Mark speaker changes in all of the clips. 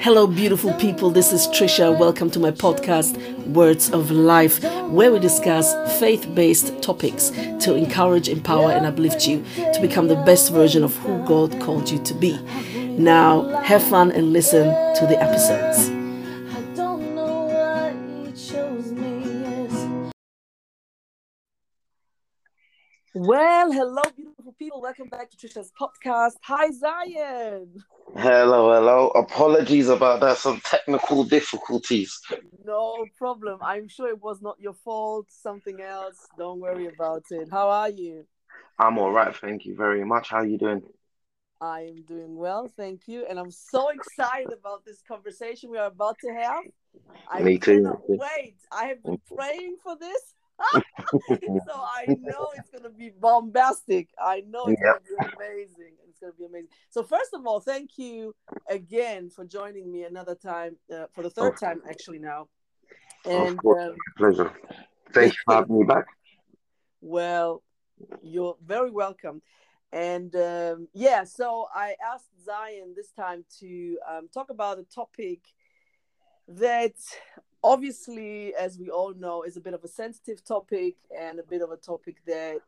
Speaker 1: Hello, beautiful people. This is Trisha. Welcome to my podcast, Words of Life, where we discuss faith based topics to encourage, empower, and uplift you to become the best version of who God called you to be. Now, have fun and listen to the episodes. Well, hello, beautiful people. Welcome back to Trisha's podcast. Hi, Zion.
Speaker 2: Hello, hello. Apologies about that. Some technical difficulties.
Speaker 1: No problem. I'm sure it was not your fault. Something else. Don't worry about it. How are you?
Speaker 2: I'm all right. Thank you very much. How are you doing?
Speaker 1: I am doing well. Thank you. And I'm so excited about this conversation we are about to have. I
Speaker 2: Me too.
Speaker 1: wait. I have been praying for this so I know it's gonna be bombastic. I know it's yep. gonna be amazing. It's gonna be amazing. So first of all, thank you again for joining me another time uh, for the third oh. time actually now.
Speaker 2: And of course, um, pleasure. Thank you for having me back.
Speaker 1: Well, you're very welcome. And um, yeah, so I asked Zion this time to um, talk about a topic that obviously, as we all know, is a bit of a sensitive topic and a bit of a topic that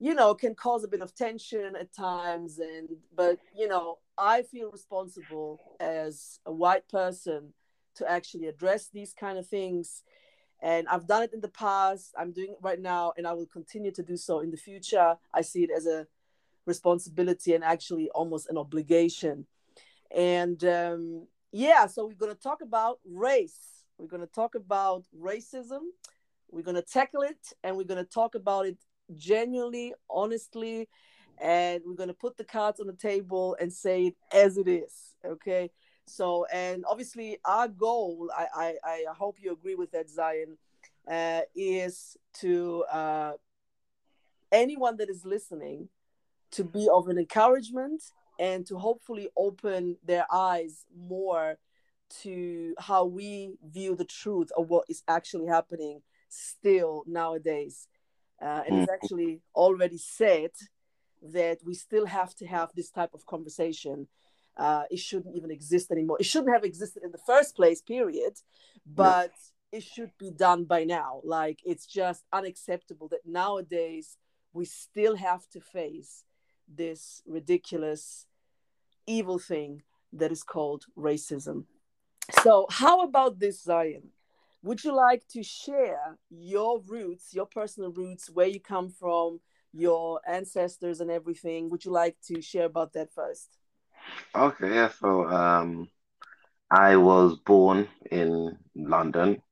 Speaker 1: you know can cause a bit of tension at times. And but you know i feel responsible as a white person to actually address these kind of things. And i've done it in the past. I'm doing it right now and i will continue to do so in the future. I see it as a responsibility and actually almost an obligation. And um, yeah so we're going to talk about race we're going to talk about racism. We're going to tackle it and we're going to talk about it genuinely, honestly, and we're going to put the cards on the table and say it as it is. Okay. So, and obviously, our goal, I, I, I hope you agree with that, Zion, uh, is to uh, anyone that is listening to be of an encouragement and to hopefully open their eyes more to how we view the truth of what is actually happening still nowadays. Uh, and it's mm. actually already said that we still have to have this type of conversation. Uh, it shouldn't even exist anymore. It shouldn't have existed in the first place, period. But it should be done by now. Like it's just unacceptable that nowadays we still have to face this ridiculous, evil thing that is called racism. So, how about this, Zion? Would you like to share your roots, your personal roots, where you come from, your ancestors, and everything? Would you like to share about that first?
Speaker 2: Okay, yeah. So, um, I was born in London,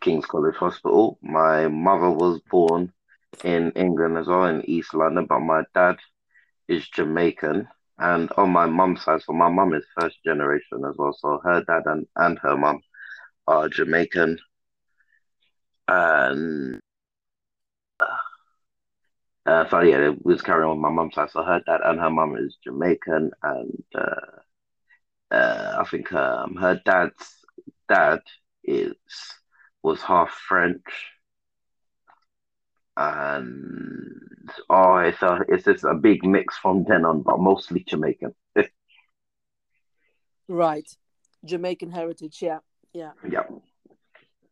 Speaker 2: King's College Hospital. My mother was born in England as well, in East London, but my dad is Jamaican. And on my mum's side, so my mum is first generation as well. So her dad and, and her mum are Jamaican. And uh, so yeah, it was carrying on my mum's side. So her dad and her mum is Jamaican, and uh, uh, I think um, her dad's dad is was half French, and oh, it's a it's just a big mix from then on, but mostly Jamaican.
Speaker 1: right, Jamaican heritage. Yeah, yeah,
Speaker 2: yeah.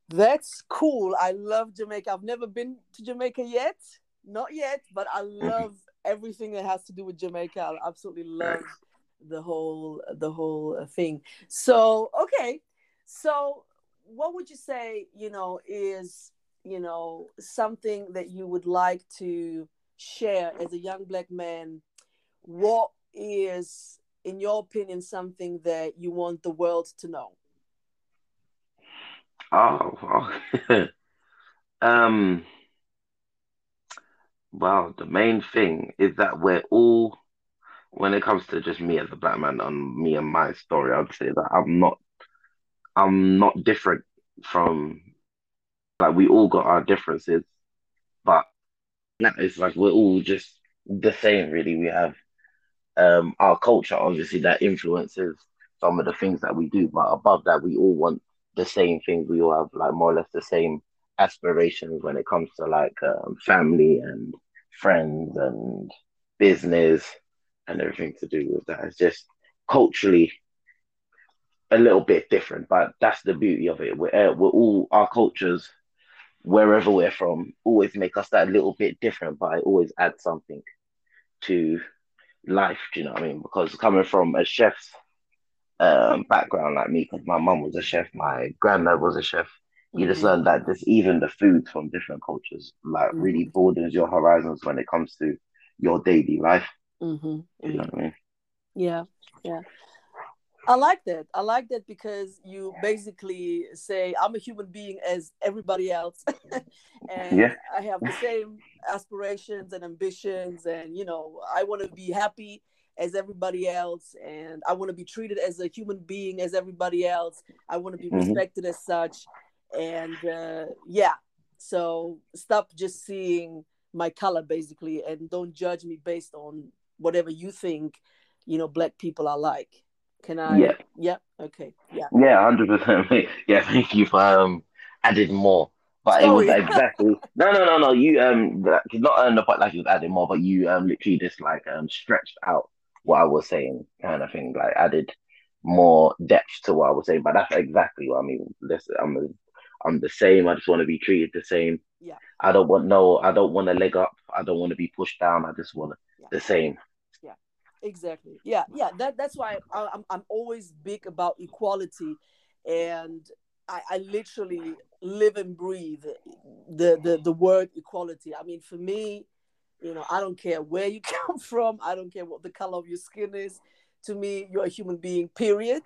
Speaker 1: That's cool. I love Jamaica. I've never been to Jamaica yet, not yet, but I mm-hmm. love everything that has to do with Jamaica. I absolutely love the whole the whole uh, thing. So okay, so what would you say? You know, is you know something that you would like to share as a young black man what is in your opinion something that you want the world to know
Speaker 2: oh, oh. um well the main thing is that we're all when it comes to just me as a black man and me and my story i'd say that i'm not i'm not different from like we all got our differences, but it's like we're all just the same. Really, we have um, our culture, obviously, that influences some of the things that we do. But above that, we all want the same things. We all have like more or less the same aspirations when it comes to like um, family and friends and business and everything to do with that. It's just culturally, a little bit different, but that's the beauty of it. We're, uh, we're all our cultures, wherever we're from, always make us that little bit different, but I always add something to life. Do you know what I mean? Because coming from a chef's um, background like me, because my mum was a chef, my granddad was a chef. You just learn that just even the food from different cultures like
Speaker 1: Mhm.
Speaker 2: really broadens your horizons when it comes to your daily life.
Speaker 1: Mm-hmm.
Speaker 2: You know what I mean?
Speaker 1: Yeah, yeah. I like that. I like that because you basically say I'm a human being as everybody else, and
Speaker 2: Yeah.
Speaker 1: I have the same aspirations and ambitions, and you know I want to be happy as everybody else, and I want to be treated as a human being as everybody else. I want to be
Speaker 2: Mhm.
Speaker 1: respected as such, and uh, yeah. So stop just seeing my color basically, and don't judge me based on whatever you think you know black people are like can i
Speaker 2: Yeah.
Speaker 1: yeah okay yeah
Speaker 2: Yeah, hundred percent. Yeah, thank you for um adding more. But it was exactly no, no, no, no. You um not on the point like you was adding more, but you um literally just like um stretched out what I was saying, kind of thing. Like added more depth to what I was saying. But that's exactly what I mean. Listen, I'm I'm the same. I just want to be treated the same.
Speaker 1: Yeah.
Speaker 2: I don't want no. I don't want to leg up. I don't want to be pushed down. I just want
Speaker 1: Yeah.
Speaker 2: the same.
Speaker 1: Exactly. Yeah yeah that that's why I, i'm i'm always big about equality and I, I literally live and breathe the, the the word equality. I mean for me you know i don't care where you come from. I don't care what the color of your skin is. To me you're a human being period.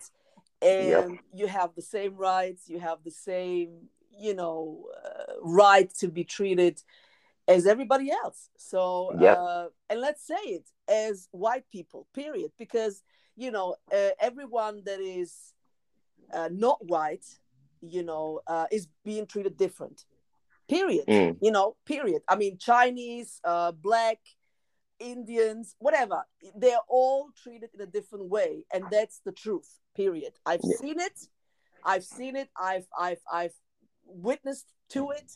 Speaker 1: And
Speaker 2: Yep.
Speaker 1: you have the same rights. You have the same you know uh, right to be treated as everybody else so
Speaker 2: Yep.
Speaker 1: uh, and let's say it as white people period because you know uh, everyone that is uh, not white you know uh, is being treated different period
Speaker 2: Mm.
Speaker 1: you know period i mean chinese uh, black indians whatever they're all treated in a different way and that's the truth period i've
Speaker 2: Yeah.
Speaker 1: seen it i've seen it i've i've i've witnessed to it.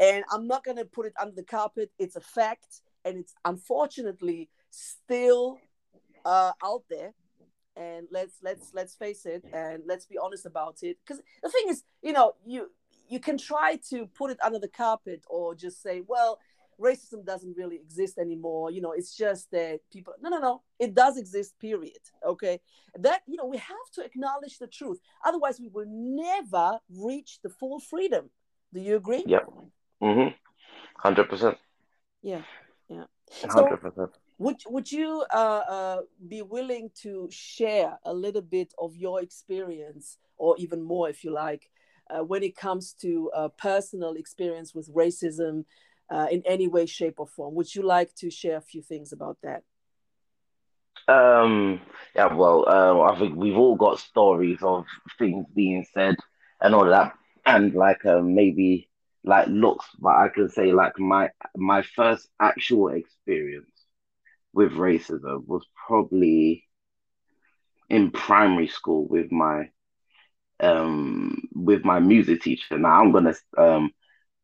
Speaker 1: And i'm not going to put it under the carpet. It's a fact. And it's unfortunately still uh, out there. And let's let's let's face it and let's be honest about it. Because the thing is you know you you can try to put it under the carpet or just say well racism doesn't really exist anymore. You know it's just that people no no no. It does exist period. Okay? That you know we have to acknowledge the truth. Otherwise we will never reach the full freedom do you agree
Speaker 2: Yep. Mhm. Hundred percent.
Speaker 1: yeah yeah so
Speaker 2: Hundred percent.
Speaker 1: would would you uh, uh, be willing to share a little bit of your experience or even more if you like uh, when it comes to uh, personal experience with racism uh, in any way shape or form would you like to share a few things about that
Speaker 2: Um, yeah, well, um, I think we've all got stories of things being said and all of that, and like um, maybe like looks, but I can say like my my first actual experience with racism was probably in primary school with my um with my music teacher. Now I'm gonna um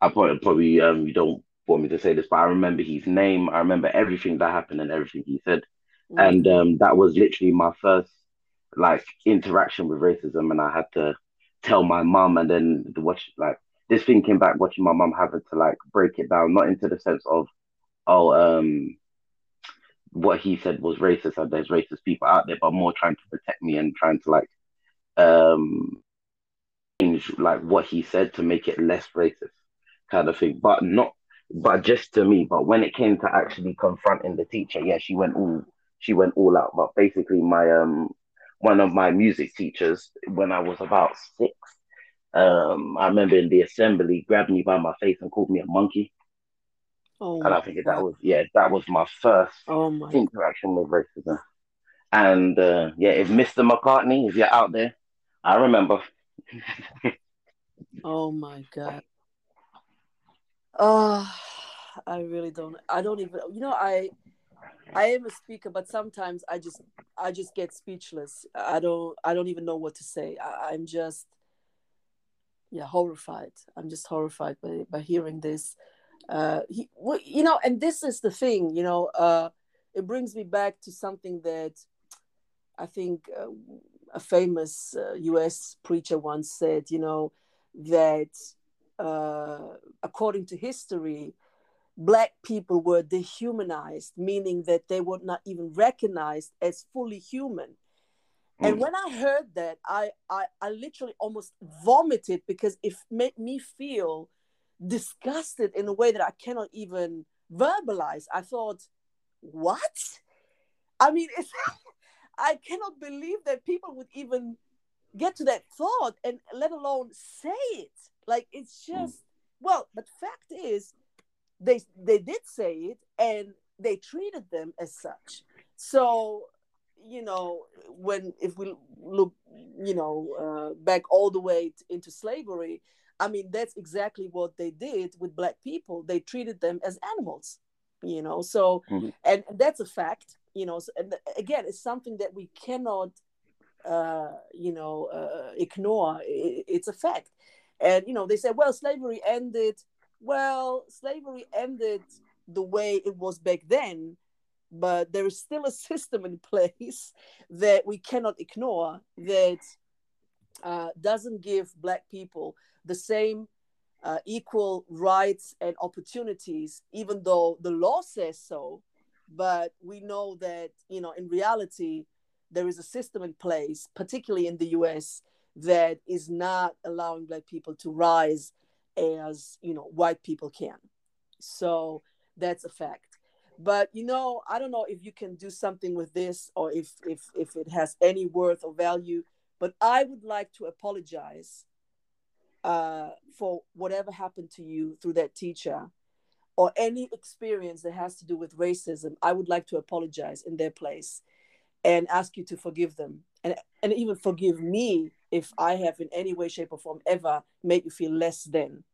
Speaker 2: I probably probably um you don't want me to say this, but I remember his name. I remember everything that happened and everything he said and
Speaker 1: Mhm.
Speaker 2: um, that was literally my first like interaction with racism, and I had to tell my mum, and then the watch like this thing came back watching my mum having to like break it down, not into the sense of oh um what he said was racist and there's racist people out there, but more trying to protect me and trying to like um change like what he said to make it less racist kind of thing, but not but just to me. But when it came to actually confronting the teacher, yeah, she went all she went all out. But basically, my um one of my music teachers when I was about six, um, I remember in the assembly grabbed me by my face and called me a monkey,
Speaker 1: oh
Speaker 2: and I think that was yeah that was my first
Speaker 1: oh my
Speaker 2: interaction with racism. And uh, yeah, if Mr. McCartney, if you're out there, I remember.
Speaker 1: oh my god oh i really don't i don't even you know i i am a speaker but sometimes i just i just get speechless. I don't i don't even know what to say. I, i'm just yeah horrified. I'm just horrified by, by hearing this. Uh he, well, you know and this is the thing you know uh it brings me back to something that I think uh, a famous uh, U.S. preacher once said, you know, that uh, according to history, black people were dehumanized, meaning that they were not even recognized as fully human. Mm. And when I heard that, I, I, I literally almost vomited because it made me feel disgusted in a way that I cannot even verbalize. I thought, what? I mean, it's I cannot believe that people would even get to that thought and let alone say it. Like it's hmm. just well, but fact is they they did say it and they treated them as such. So you know when if we look you know uh, back all the way t- into slavery i mean that's exactly what they did with black people. They treated them as animals you know? So mm-hmm. and that's a fact you know? So, and again it's something that we cannot uh, you know uh, ignore. It, it's a fact. And you know they said well slavery ended well slavery ended the way it was back then but there is still a system in place that we cannot ignore that uh, doesn't give black people the same uh, equal rights and opportunities even though the law says so. But we know that you know in reality there is a system in place particularly in the us that is not allowing black people to rise as you know white people can. So that's a fact. But you know i don't know if you can do something with this or if if if it has any worth or value but i would like to apologize uh, for whatever happened to you through that teacher or any experience that has to do with racism, I would like to apologize in their place and ask you to forgive them and, and even forgive me if I have in any way, shape, or form ever made you feel less than.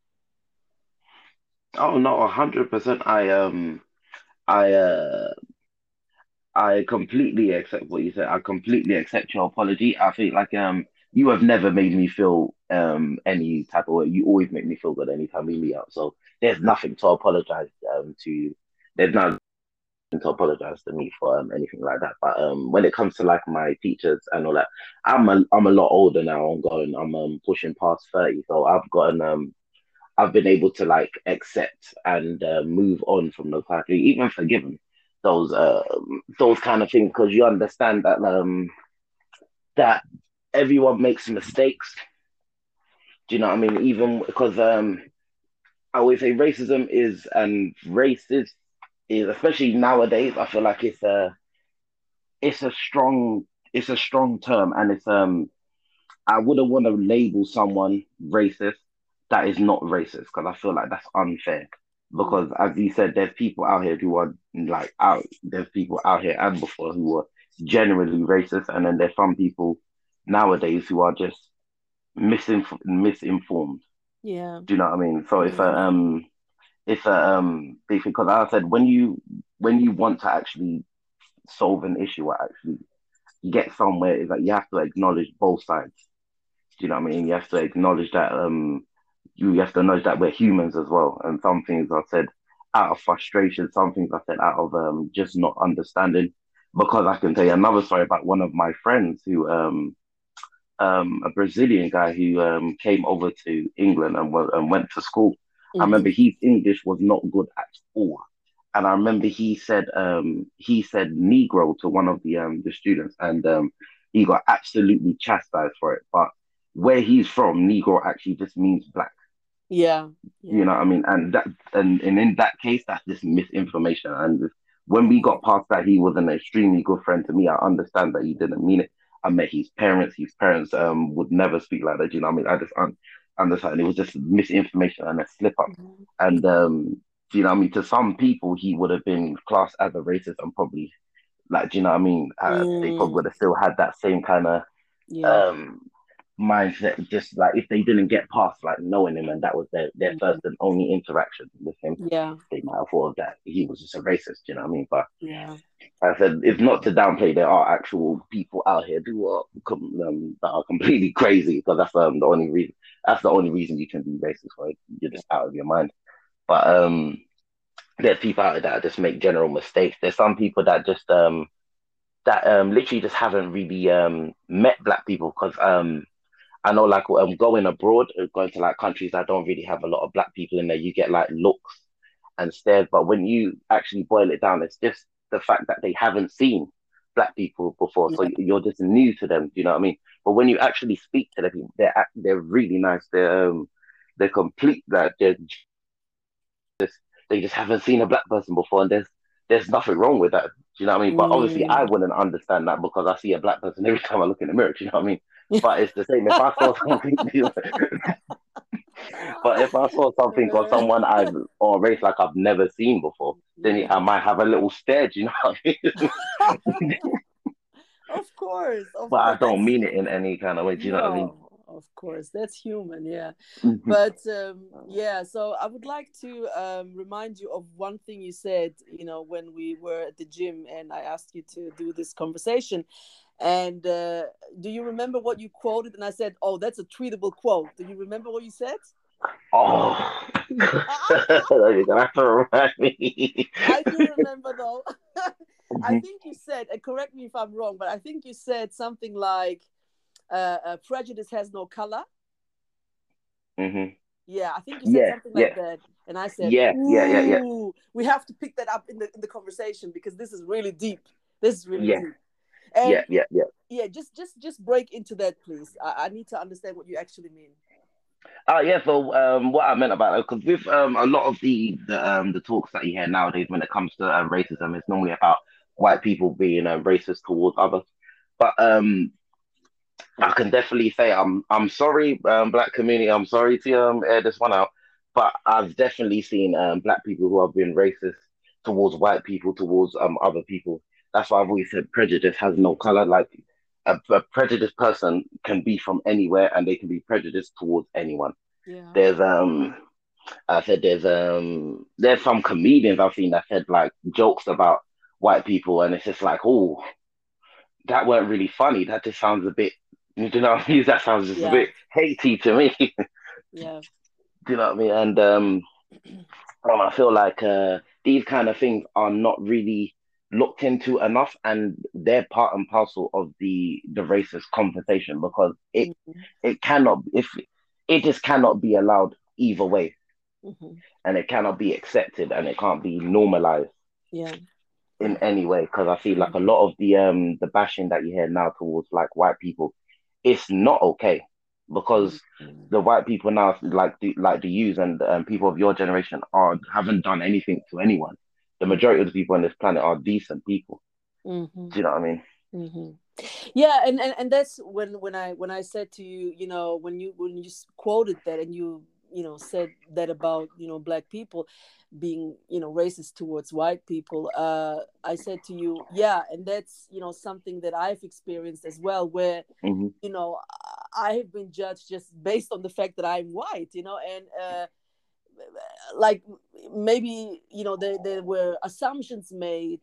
Speaker 2: Oh no, hundred percent. I um I uh I completely accept what you said. I completely accept your apology. I think like um you have never made me feel um any type of way. You always make me feel good anytime we meet up. So there's nothing to apologize um, to. You. There's nothing to apologize to me for um, anything like that. But um, when it comes to like my teachers and all that, I'm a I'm a lot older now. I'm going. I'm um, pushing past thirty, so I've gotten um. I've been able to like accept and uh, move on from of things, even forgiven those uh, those kind of things because you understand that um that everyone makes mistakes. Do you know what I mean? Even because um I always say racism is and racist is especially nowadays. I feel like it's a it's a strong it's a strong term, and it's um I wouldn't want to label someone racist that is not racist because I feel like that's unfair. Because as you said, there's people out here who are like out. There's people out here and before who are generally racist, and then there's some people nowadays who are just misinf- misinformed.
Speaker 1: Yeah.
Speaker 2: Do you know what I mean? So it's a um, it's a um, because I said when you when you want to actually solve an issue or actually get somewhere, is that you have to acknowledge both sides. Do you know what I mean? You have to acknowledge that um, you have to acknowledge that we're humans as well, and some things are said out of frustration, some things are said out of um, just not understanding. Because I can tell you another story about one of my friends who um um, a Brazilian guy who um, came over to England and, and went to school. Mm-hmm. I remember his English was not good at all, and I remember he said um, he said Negro to one of the um, the students, and um, he got absolutely chastised for it. But where he's from, Negro actually just means black.
Speaker 1: Yeah,
Speaker 2: yeah. you know what I mean, and that and, and in that case, that's just misinformation. And when we got past that, he was an extremely good friend to me. I understand that he didn't mean it I met his parents. His parents um would never speak like that. You know, I mean, I just un- understand it was just misinformation and a slip up. Mm-hmm. And um, you know, I mean, to some people, he would have been classed as a racist and probably like, do you know what I mean? Uh, mm. They probably would have still had that same kind of yeah. um mindset just like if they didn't get past like knowing him and that was their, their mm-hmm. first and only interaction with him
Speaker 1: yeah.
Speaker 2: they might have thought of that. He was just a racist you know what i mean? But
Speaker 1: yeah.
Speaker 2: i said it's not to downplay there are actual people out here who are um, that are completely crazy because that's um, the only reason that's the only reason you can be racist right? You're just out of your mind. But um there's people out there that just make general mistakes. There's some people that just um that um literally just haven't really um met black people because um I know like um going abroad, uh, going to like countries that don't really have a lot of black people in there, you get like looks and stares. But when you actually boil it down, it's just the fact that they haven't seen black people before, so you're just new to them. Do you know what I mean? But when you actually speak to the people, they're they're really nice. They're um, they're complete. That they're just they just haven't seen a black person before, and there's there's nothing wrong with that. Do you know what I mean? But obviously, I mm. wouldn't understand that because I see a black person every time I look in the mirror. Do you know what I mean? But it's the same if I saw something. but if I saw something or someone I've or a race like I've never seen before, then I might have a little stare. Do you know what I
Speaker 1: mean? of course. Of
Speaker 2: but
Speaker 1: course.
Speaker 2: I don't mean it in any kind of way. Do you know what I mean?
Speaker 1: Of course, that's human, yeah. Mm-hmm. But um, yeah, so I would like to um, remind you of one thing you said, you know, when we were at the gym and I asked you to do this conversation. And uh, do you remember what you quoted? And I said, "Oh, that's a tweetable quote." Do you remember what you said?
Speaker 2: Oh, you're gonna have to remind
Speaker 1: me. I do remember though. I mm-hmm. think you said, and correct me if I'm wrong, but I think you said something like, uh, uh, "Prejudice has no color."
Speaker 2: Mm-hmm.
Speaker 1: Yeah, I think you said yeah, something like that, and I said,
Speaker 2: "Yeah, yeah, yeah, yeah."
Speaker 1: We have to pick that up in the in the conversation because this is really deep. This is really
Speaker 2: yeah.
Speaker 1: deep.
Speaker 2: And yeah, yeah, yeah.
Speaker 1: Yeah, just just just break into that, please. I, I need to understand what you actually mean.
Speaker 2: Uh, yeah, so um, what I meant about it, because with um, a lot of the the, um, the talks that you hear nowadays when it comes to um, racism, it's normally about white people being um, racist towards others. But um, I can definitely say I'm I'm sorry, um, black community. I'm sorry to um, air this one out, but I've definitely seen um, black people who have been racist towards white people, towards um, other people that's why I've always said prejudice has no color. Like a, a prejudiced person can be from anywhere and they can be prejudiced towards anyone.
Speaker 1: Yeah.
Speaker 2: There's um I said there's um there's some comedians I've seen that said like jokes about white people and it's just like, oh, that weren't really funny. That just sounds a bit you know what I mean? That sounds just yeah. a bit hatey to me.
Speaker 1: yeah.
Speaker 2: Do you know what I mean? And um, um I feel like uh, these kind of things are not really looked into enough and they're part and parcel of the the racist conversation because it mm-hmm. it cannot if it just cannot be allowed either way mm-hmm. and it cannot be accepted and it can't be normalized
Speaker 1: yeah
Speaker 2: in any way because i feel like a lot of the um the bashing that you hear now towards like white people it's not okay because mm-hmm. the white people now like the like the youth and um, people of your generation are haven't done anything to anyone the majority of the people on this planet are decent people.
Speaker 1: Mm-hmm.
Speaker 2: Do you know what I mean?
Speaker 1: Mm-hmm. Yeah, and, and and that's when when I when I said to you, you know, when you when you quoted that and you you know said that about you know black people being you know racist towards white people uh i said to you yeah and that's you know something that i've experienced as well where
Speaker 2: mm-hmm.
Speaker 1: you know i have been judged just based on the fact that i'm white you know and uh like maybe you know there, there were assumptions made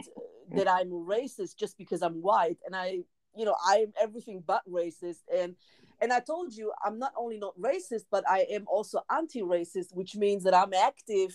Speaker 1: that i'm racist just because i'm white. And i you know i'm everything but racist. And and i told you i'm not only not racist but i am also anti-racist which means that i'm active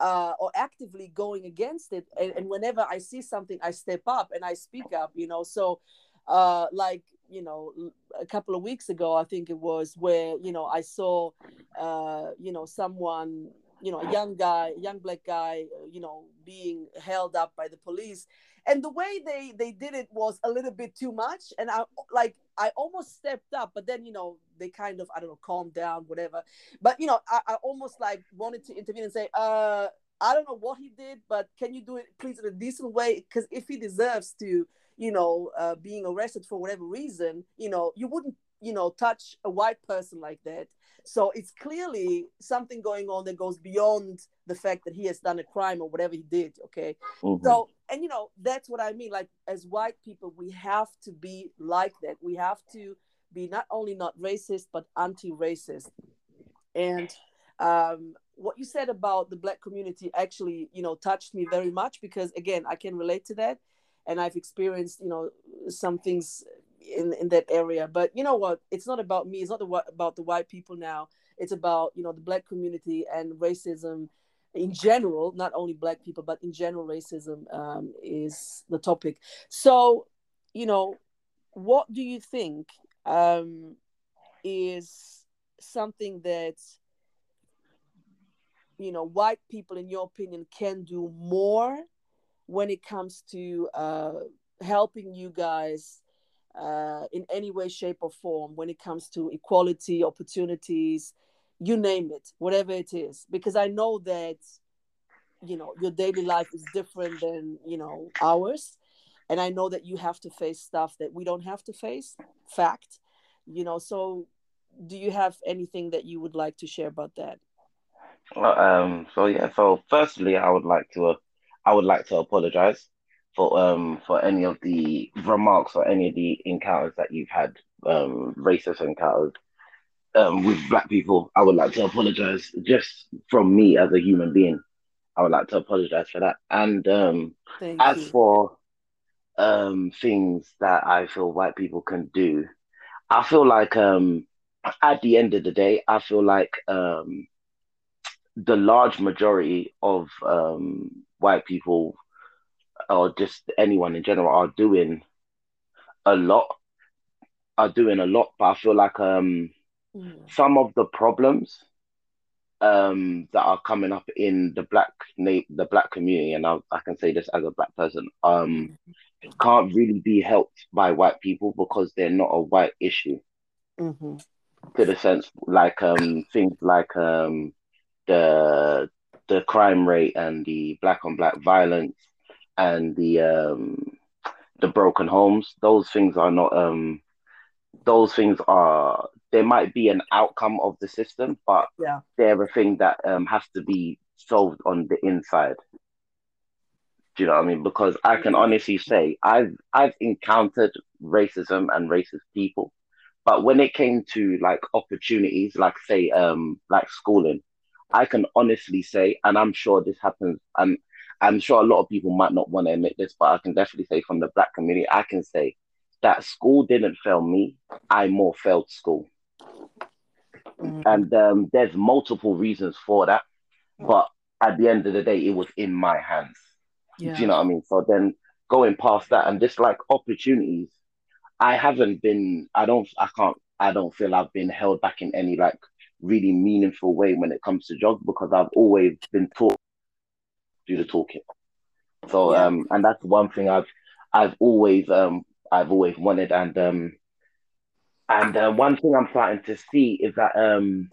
Speaker 1: uh, or actively going against it. And, and whenever i see something i step up and i speak up you know? So uh, like you know a couple of weeks ago i think it was where you know i saw uh, you know someone you know a young guy young black guy uh, you know being held up by the police. And the way they they did it was a little bit too much. And i like i almost stepped up but then you know they kind of i don't know calmed down whatever. But you know i, I almost like wanted to intervene and say uh i don't know what he did but can you do it please in a decent way? Because if he deserves to you know, uh, being arrested for whatever reason, you know, you wouldn't, you know, touch a white person like that. So it's clearly something going on that goes beyond the fact that he has done a crime or whatever he did. Okay. Mm-hmm. So, and you know, that's what I mean. Like, as white people, we have to be like that. We have to be not only not racist, but anti racist. And, um, what you said about the black community actually you know touched me very much because again i can relate to that and I've experienced, you know, some things in in that area. But you know what? It's not about me. It's not the, about the white people now. It's about you know the black community and racism in general. Not only black people, but in general, racism um, is the topic. So you know, what do you think um, is something that you know white people, in your opinion, can do more when it comes to uh, helping you guys uh, in any way, shape, or form when it comes to equality, opportunities, you name it, whatever it is. Because I know that you know your daily life is different than you know ours. And i know that you have to face stuff that we don't have to face fact you know. So do you have anything that you would like to share about that?
Speaker 2: Well, um so yeah so firstly i would like to uh, i would like to apologize for um for any of the remarks or any of the encounters that you've had um racist encounters um with black people i would like to apologize just from me as a human being I would like to apologize for that. And um, as you. for um, things that I feel white people can do, I feel like um, at the end of the day, I feel like um, the large majority of um, white people or just anyone in general are doing a lot, are doing a lot, but I feel like um, mm. some of the problems um, that are coming up in the black na- the black community, and I, I can say this as a black person, um, can't really be helped by white people because they're not a white issue. Mm-hmm. To the sense, like um, things like um, the the crime rate and the black on black violence and the um, the broken homes, those things are not um, those things are there might be an outcome of the system, but
Speaker 1: yeah.
Speaker 2: they're a thing that um, has to be solved on the inside. Do you know what I mean? Because I can honestly say I've I've encountered racism and racist people, but when it came to like opportunities, like say um like schooling, I can honestly say, and I'm sure this happens, and I'm sure a lot of people might not want to admit this, but I can definitely say from the black community, I can say that school didn't fail me. I more failed school. Mm-hmm. And um, there's multiple reasons for that. But at the end of the day, it was in my hands. Yeah. Do you know what I mean? So then going past that and just like opportunities, I haven't been, I don't, I can't, I don't feel I've been held back in any like really meaningful way when it comes to jobs because I've always been taught do the talking. So yeah. um and that's one thing I've I've always um I've always wanted and um and uh, one thing I'm starting to see is that um,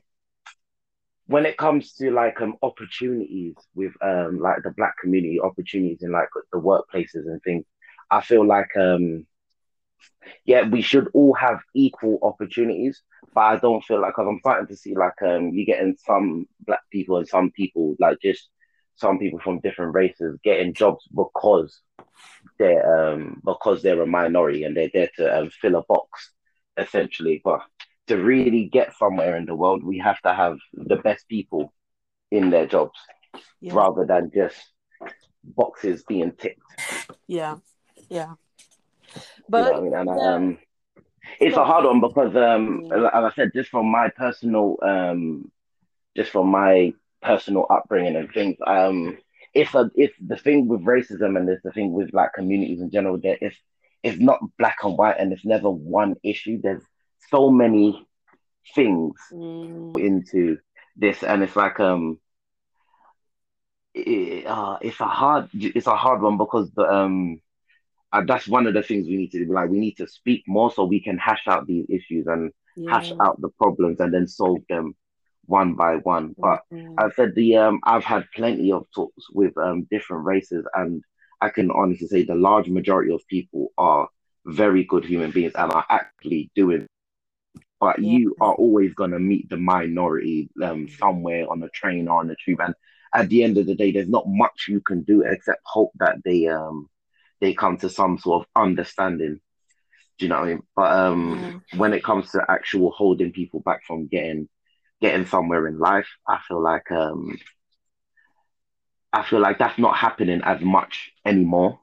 Speaker 2: when it comes to like um, opportunities with um, like the black community, opportunities in like the workplaces and things, I feel like um, yeah, we should all have equal opportunities. But I don't feel like because I'm starting to see like um, you getting some black people and some people like just some people from different races getting jobs because they're um because they're a minority and they're there to um, fill a box essentially. But to really get somewhere in the world, we have to have the best people in their jobs yeah. rather than just boxes being ticked.
Speaker 1: Yeah, yeah. But you know I mean? and,
Speaker 2: um, it's a hard one because, um, as I said, just from my personal, um, just from my personal upbringing and things, um, it's a it's the thing with racism and it's the thing with like communities in general. That if it's not black and white and it's never one issue. There's so many things mm. into this, and it's like um, it, uh, it's a hard it's a hard one because the um, uh, that's one of the things we need to do. Like we need to speak more so we can hash out these issues and yeah. hash out the problems and then solve them one by one. But mm-hmm. I said the um, I've had plenty of talks with um different races and I can honestly say the large majority of people are very good human beings and are actually doing. But yeah. you are always going to meet the minority um, somewhere on the train or on the tube, and at the end of the day, there's not much you can do except hope that they um they come to some sort of understanding. Do you know what I mean? But um, yeah. when it comes to actual holding people back from getting getting somewhere in life, I feel like um I feel like that's not happening as much anymore.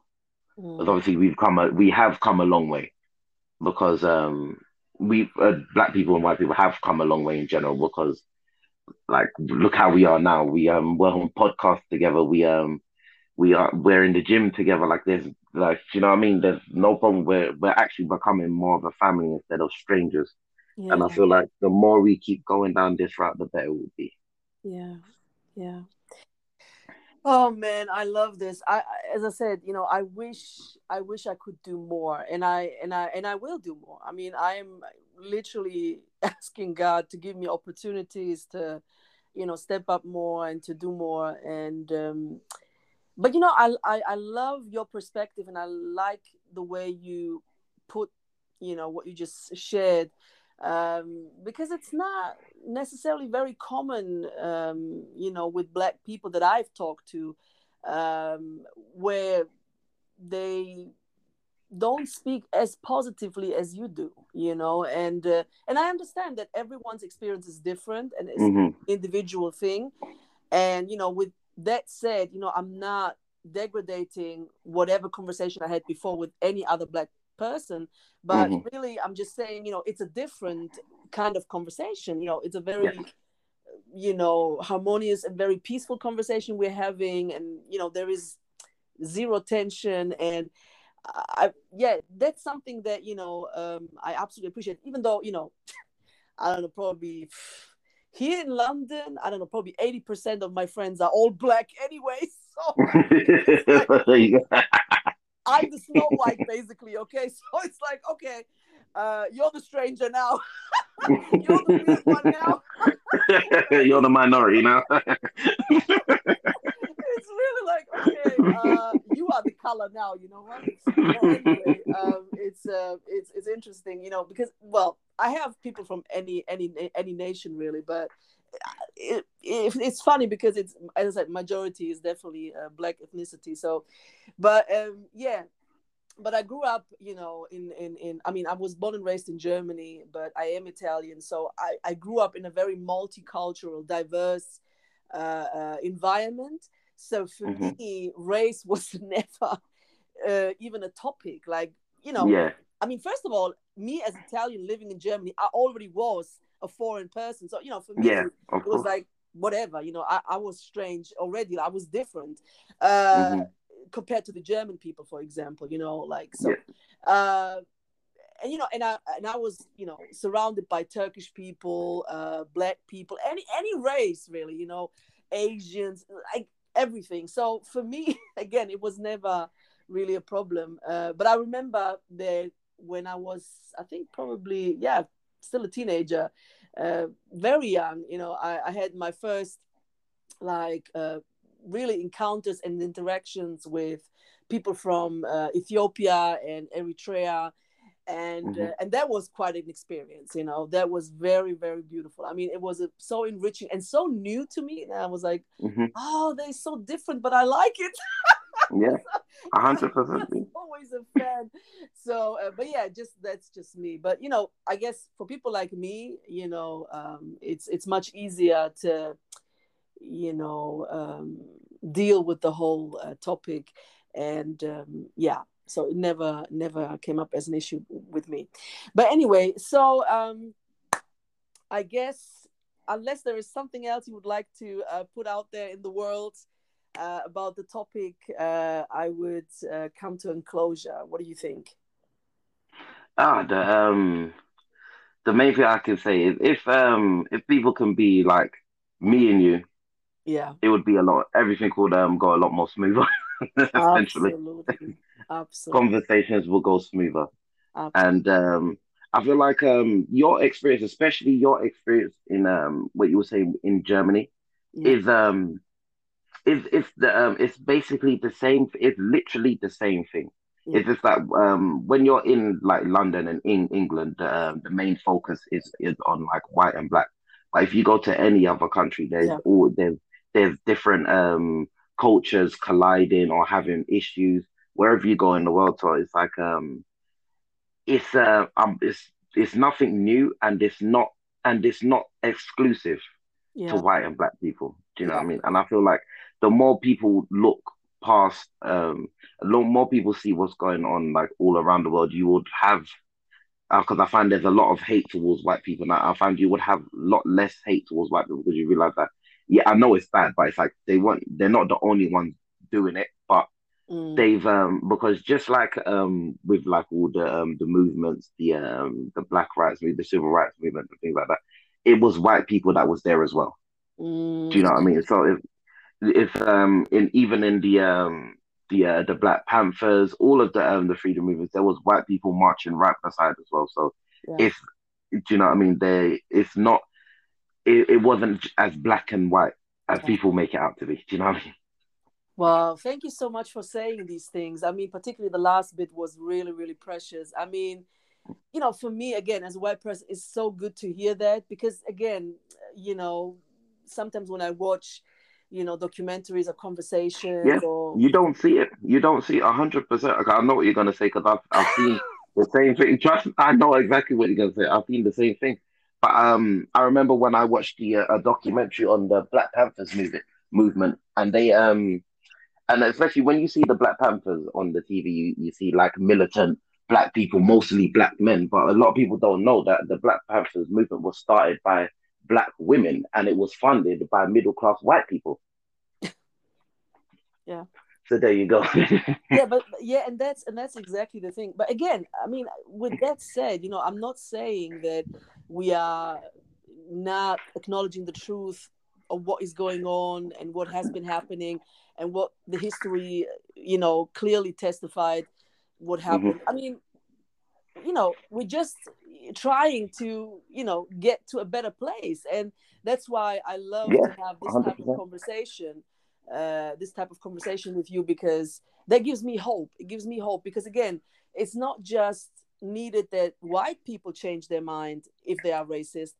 Speaker 2: Mm. Because obviously we've come a, we have come a long way because um we uh, black people and white people have come a long way in general because like look how we are now. We um we're on podcast together. We um we are we're in the gym together. Like there's like you know what I mean. There's no problem. We're we're actually becoming more of a family instead of strangers. Yeah. And I feel like the more we keep going down this route, the better it will be.
Speaker 1: Yeah, yeah. Oh man, I love this. I as I said, you know, I wish I wish I could do more and I and I and I will do more. I mean, I am literally asking God to give me opportunities to you know step up more and to do more and um but you know I, I i love your perspective and i like the way you put you know what you just shared um, because it's not necessarily very common, um, you know, with Black people that I've talked to, um, where they don't speak as positively as you do, you know, and uh, and I understand that everyone's experience is different and it's mm-hmm. an individual thing, and you know, with that said, you know, I'm not degrading whatever conversation I had before with any other Black person but mm-hmm. really i'm just saying you know it's a different kind of conversation you know it's a very yeah. you know harmonious and very peaceful conversation we're having and you know there is zero tension and I, yeah, that's something that you know um, I absolutely appreciate. Even though you know, I don't know, probably here in London, I don't know, probably eighty percent of my friends are all black anyway. So I'm the Snow White, basically. Okay, so it's like, okay, uh, you're the stranger now. you're the weird one now.
Speaker 2: you're the minority now.
Speaker 1: it's really like, okay, uh, you are the color now. You know what? anyway, um, it's uh, it's it's interesting, you know, because well, I have people from any any any nation really, but it, it, it's funny because it's as I said, majority is definitely uh, black ethnicity. So, but um, yeah, but I grew up, you know, in in in. I mean, I was born and raised in Germany, but I am Italian, so I I grew up in a very multicultural, diverse uh, uh, environment. So for mm-hmm. me, race was never uh, even a topic. Like you know,
Speaker 2: yeah.
Speaker 1: I mean, first of all, me as Italian living in Germany, I already was a foreign person. So, you know, for me, yeah, it was like whatever, you know, I, I was strange already. I was different uh, mm-hmm. compared to the German people, for example, you know, like, so, yeah. uh, and you know, and I and I was, you know, surrounded by Turkish people, uh, black people, any any race really, you know, Asians, like everything. So for me, again, it was never really a problem. Uh, but I remember that when I was, I think probably, yeah, still a teenager, uh, very young. You know, I, I had my first like uh, really encounters and interactions with people from uh, Ethiopia and Eritrea. And mm-hmm. uh, and that was quite an experience, you know. That was very very beautiful. I mean, it was a, so enriching and so new to me. And I was like, mm-hmm. oh, they're so different, but I like it.
Speaker 2: yeah, hundred percent.
Speaker 1: Always a fan. So, uh, but yeah, just that's just me. But you know, I guess for people like me, you know, um, it's it's much easier to, you know, um, deal with the whole uh, topic, and um, yeah, so it never never came up as an issue with me. But anyway, so um, I guess unless there is something else you would like to uh, put out there in the world uh, about the topic, uh, I would uh, come to enclosure. What do you think?
Speaker 2: Ah, the um, the main thing I can say is if um if people can be like me and you,
Speaker 1: yeah,
Speaker 2: it would be a lot. Everything would um go a lot more smoother. essentially,
Speaker 1: absolutely, absolutely.
Speaker 2: Conversations will go smoother, absolutely. and um. I feel like um, your experience, especially your experience in um, what you were saying in Germany, yeah. is um, it's it's the um it's basically the same. It's literally the same thing. Yeah. It's just that um when you're in like London and in England, um, the main focus is is on like white and black. But if you go to any other country, there's yeah. all there's there's different um cultures colliding or having issues wherever you go in the world. So it's like um it's uh um it's it's nothing new and it's not and it's not exclusive yeah. to white and black people. Do you know what I mean? And I feel like the more people look past, um, a lot more people see what's going on like all around the world, you would have because uh, I find there's a lot of hate towards white people now. I find you would have a lot less hate towards white people because you realize that yeah, I know it's bad, but it's like they want they're not the only ones doing it, but
Speaker 1: Mm.
Speaker 2: they've um because just like um with like all the um the movements, the um the black rights movement, the civil rights movement, and things like that, it was white people that was there as well.
Speaker 1: Mm.
Speaker 2: Do you know what I mean? So if if um in even in the um the uh, the Black Panthers, all of the um the freedom movements, there was white people marching right beside as well. So
Speaker 1: Yeah.
Speaker 2: if do you know what I mean? They it's not it, it wasn't as black and white as
Speaker 1: Yeah.
Speaker 2: people make it out to be. Do you know what I mean?
Speaker 1: Well, thank you so much for saying these things. I mean, particularly the last bit was really, really precious. I mean, you know, for me, again, as a white person, it's so good to hear that because, again, you know, sometimes when I watch, you know, documentaries or conversations
Speaker 2: Yeah,
Speaker 1: or
Speaker 2: You don't see it. You don't see it hundred percent. I know what you're gonna say because I've I've seen the same thing. Trust I know exactly what you're gonna say. I've seen the same thing. But um, I remember when I watched the uh, a documentary on the Black Panthers movement movement, and they um, and especially when you see the Black Panthers on the TV, you, you see like militant black people, mostly black men. But a lot of people don't know that the Black Panthers movement was started by black women and it was funded by middle class white people.
Speaker 1: Yeah.
Speaker 2: So there you go.
Speaker 1: yeah but yeah and that's and that's exactly the thing but again i mean with that said you know i'm not saying that we are not acknowledging the truth of what is going on and what has been happening and what the history you know clearly testified what mm-hmm. happened i mean you know we're just trying to you know get to a better place and that's why i love
Speaker 2: Yeah,
Speaker 1: to have this type of conversation uh, this type of conversation with you because that gives me hope. It gives me hope because again, it's not just needed that white people change their mind if they are racist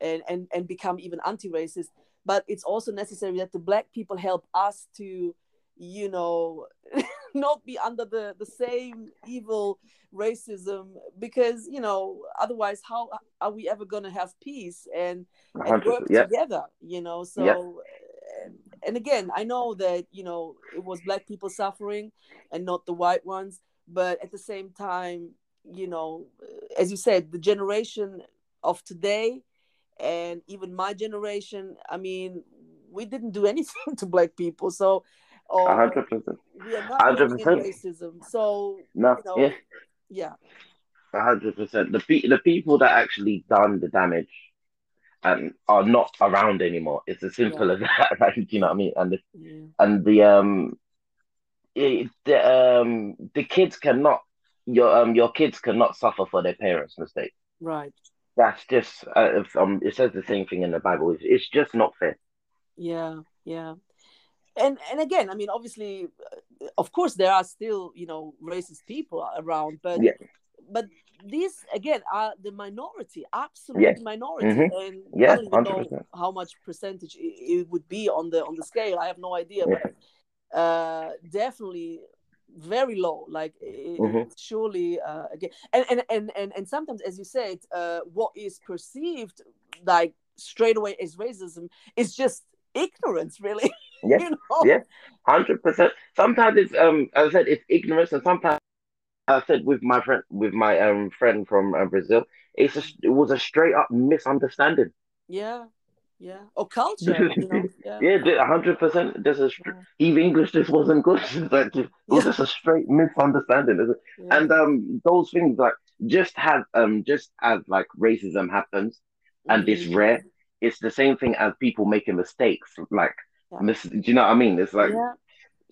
Speaker 1: and and, and become even anti-racist, but it's also necessary that the black people help us to, you know, not be under the the same evil racism because you know otherwise how are we ever going to have peace and and work
Speaker 2: Yeah,
Speaker 1: together you know? So
Speaker 2: Yeah.
Speaker 1: and, and again i know that you know it was black people suffering and not the white ones but at the same time you know as you said the generation of today and even my generation i mean we didn't do anything to black people. So or
Speaker 2: hundred percent.
Speaker 1: we are not in
Speaker 2: 100%.
Speaker 1: racism so
Speaker 2: No,
Speaker 1: you know
Speaker 2: yeah,
Speaker 1: yeah
Speaker 2: hundred percent. The pe- the people that actually done the damage and are not around anymore. It's as simple as that. Like, you know what I mean? And the
Speaker 1: yeah
Speaker 2: and the um it, the um the kids cannot your um your kids cannot suffer for their parents' mistake.
Speaker 1: right
Speaker 2: That's just uh, if, um it says the same thing in the Bible. It's, it's just not fair.
Speaker 1: yeah yeah and and again i mean obviously uh, of course there are still you know racist people around but
Speaker 2: Yeah.
Speaker 1: but these again are the minority absolute
Speaker 2: Yeah.
Speaker 1: minority
Speaker 2: Mhm.
Speaker 1: and
Speaker 2: Yeah,
Speaker 1: i don't even know
Speaker 2: 100%.
Speaker 1: how much percentage it, would be on the on the scale i have no idea
Speaker 2: Yeah.
Speaker 1: but uh definitely very low like
Speaker 2: Mhm.
Speaker 1: surely uh again and, and and and and sometimes as you said uh what is perceived like straight away as racism is just ignorance really
Speaker 2: Yeah.
Speaker 1: you know
Speaker 2: Yeah. Hundred percent. Sometimes it's um, as I said, it's ignorance, and sometimes I said with my friend, with my um friend from uh, Brazil, it's a, it was a straight up misunderstanding.
Speaker 1: yeah yeah or culture you know yeah
Speaker 2: Yeah, hundred percent. This is
Speaker 1: Yeah.
Speaker 2: even English. This wasn't good. Like, just- it was
Speaker 1: Yeah.
Speaker 2: just a straight misunderstanding.
Speaker 1: yeah.
Speaker 2: And um, those things like just have um, just as like racism happens, and it's
Speaker 1: Mhm.
Speaker 2: rare. It's the same thing as people making mistakes. Like,
Speaker 1: Yeah.
Speaker 2: mis- do you know what I mean? It's like
Speaker 1: yeah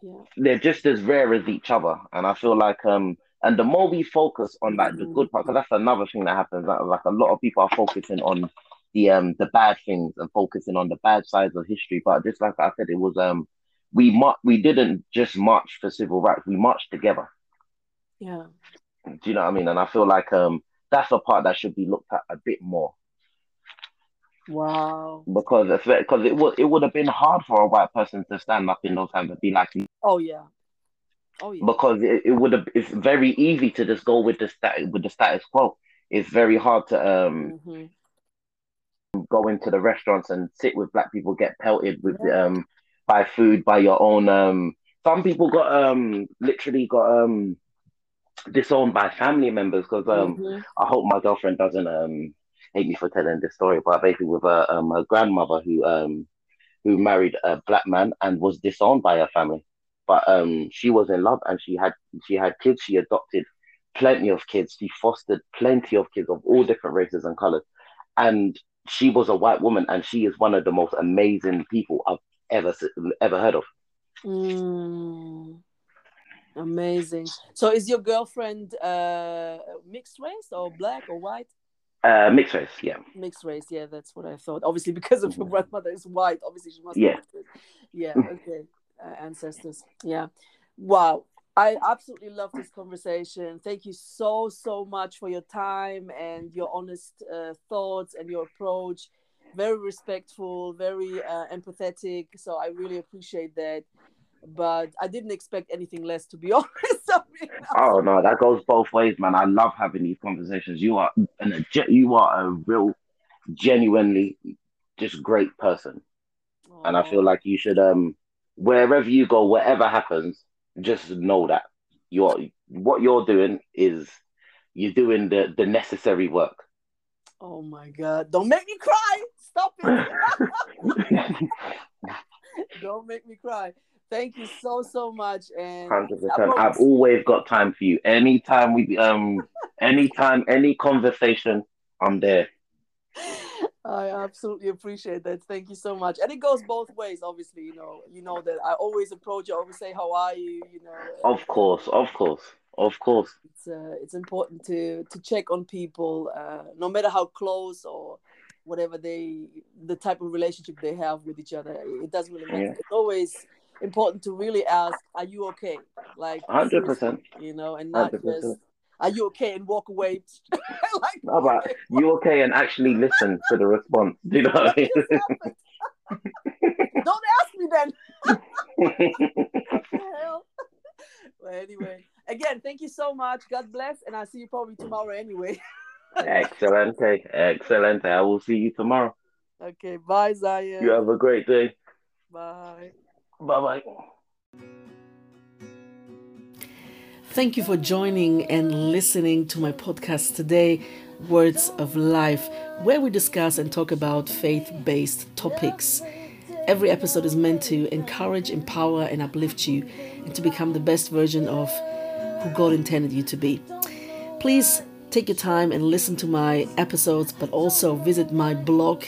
Speaker 1: yeah
Speaker 2: they're just as rare as each other. And I feel like um and the more we focus on like the good part, because that's another thing that happens. Like, like a lot of people are focusing on the um the bad things and focusing on the bad sides of history. But just like I said, it was um we mar- we didn't just march for civil rights, we marched together.
Speaker 1: yeah
Speaker 2: Do you know what I mean? And I feel like um that's a part that should be looked at a bit more
Speaker 1: wow
Speaker 2: because because it would it would have been hard for a white person to stand up in those times and be like
Speaker 1: oh yeah oh yeah
Speaker 2: because it, it would have it's very easy to just go with the stat with the status quo. It's very hard to um
Speaker 1: hmm
Speaker 2: go into the restaurants and sit with black people, get pelted with
Speaker 1: Yeah.
Speaker 2: um buy food, by your own um some people got um literally got um disowned by family members because um
Speaker 1: Mhm.
Speaker 2: I hope my girlfriend doesn't um hate me for telling this story, but basically with a um a grandmother who um who married a black man and was disowned by her family but um, she was in love and she had she had kids. She adopted plenty of kids. She fostered plenty of kids of all different races and colors, and she was a white woman, and she is one of the most amazing people I've ever ever heard of.
Speaker 1: Mm, amazing. So, is your girlfriend uh, mixed race or black or white?
Speaker 2: Uh, mixed race, yeah.
Speaker 1: Mixed race, yeah, that's what I thought. Obviously, because of her mm-hmm. grandmother is white, obviously she must.
Speaker 2: Yeah.
Speaker 1: Yeah. Okay. Uh, ancestors. Yeah. Wow. I absolutely love this conversation. Thank you so so much for your time and your honest uh, thoughts and your approach. Very respectful, very uh, empathetic. So I really appreciate that but I didn't expect anything less, to be honest. I
Speaker 2: mean, oh no, that goes both ways, man. I love having these conversations. You are an you are a real, genuinely, just great person, Aww. and I feel like you should um wherever you go, whatever happens, just know that you're what you're doing is you're doing the the necessary work.
Speaker 1: Oh my god! Don't make me cry. Stop it. Don't make me cry. Thank you so so much. And
Speaker 2: hundred percent. I've always got time for you. Anytime we um, anytime any conversation, I'm there.
Speaker 1: I absolutely appreciate that. Thank you so much. And it goes both ways, obviously. You know, you know that I always approach you, always say, "How are you?" You know.
Speaker 2: Of course, of course, of course.
Speaker 1: It's uh, it's important to to check on people, uh, no matter how close or whatever they the type of relationship they have with each other. It doesn't really matter. Yeah. It's always important to really ask, "Are you okay?" Like
Speaker 2: hundred percent,
Speaker 1: you know, and not 100%. just "Are you okay?" and walk away.
Speaker 2: like, no, but you okay and actually listen to the response. Do you know what I mean?
Speaker 1: Don't ask me then. the well, anyway, again, thank you so much. God bless, and I'll see you probably tomorrow anyway.
Speaker 2: Excelente, excelente. I will see you tomorrow.
Speaker 1: Okay, bye, Zion.
Speaker 2: You have a great day.
Speaker 1: Bye.
Speaker 2: Bye bye.
Speaker 1: Thank you for joining and listening to my podcast today, Words of Life, where we discuss and talk about faith based topics. Every episode is meant to encourage, empower, and uplift you and to become the best version of who God intended you to be. Please take your time and listen to my episodes, but also visit my blog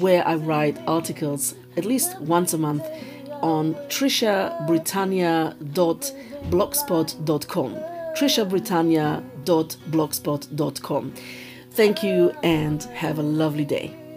Speaker 1: where I write articles at least once a month on trishabritannia.blogspot.com. trishabritannia.blogspot.com. Thank you and have a lovely day.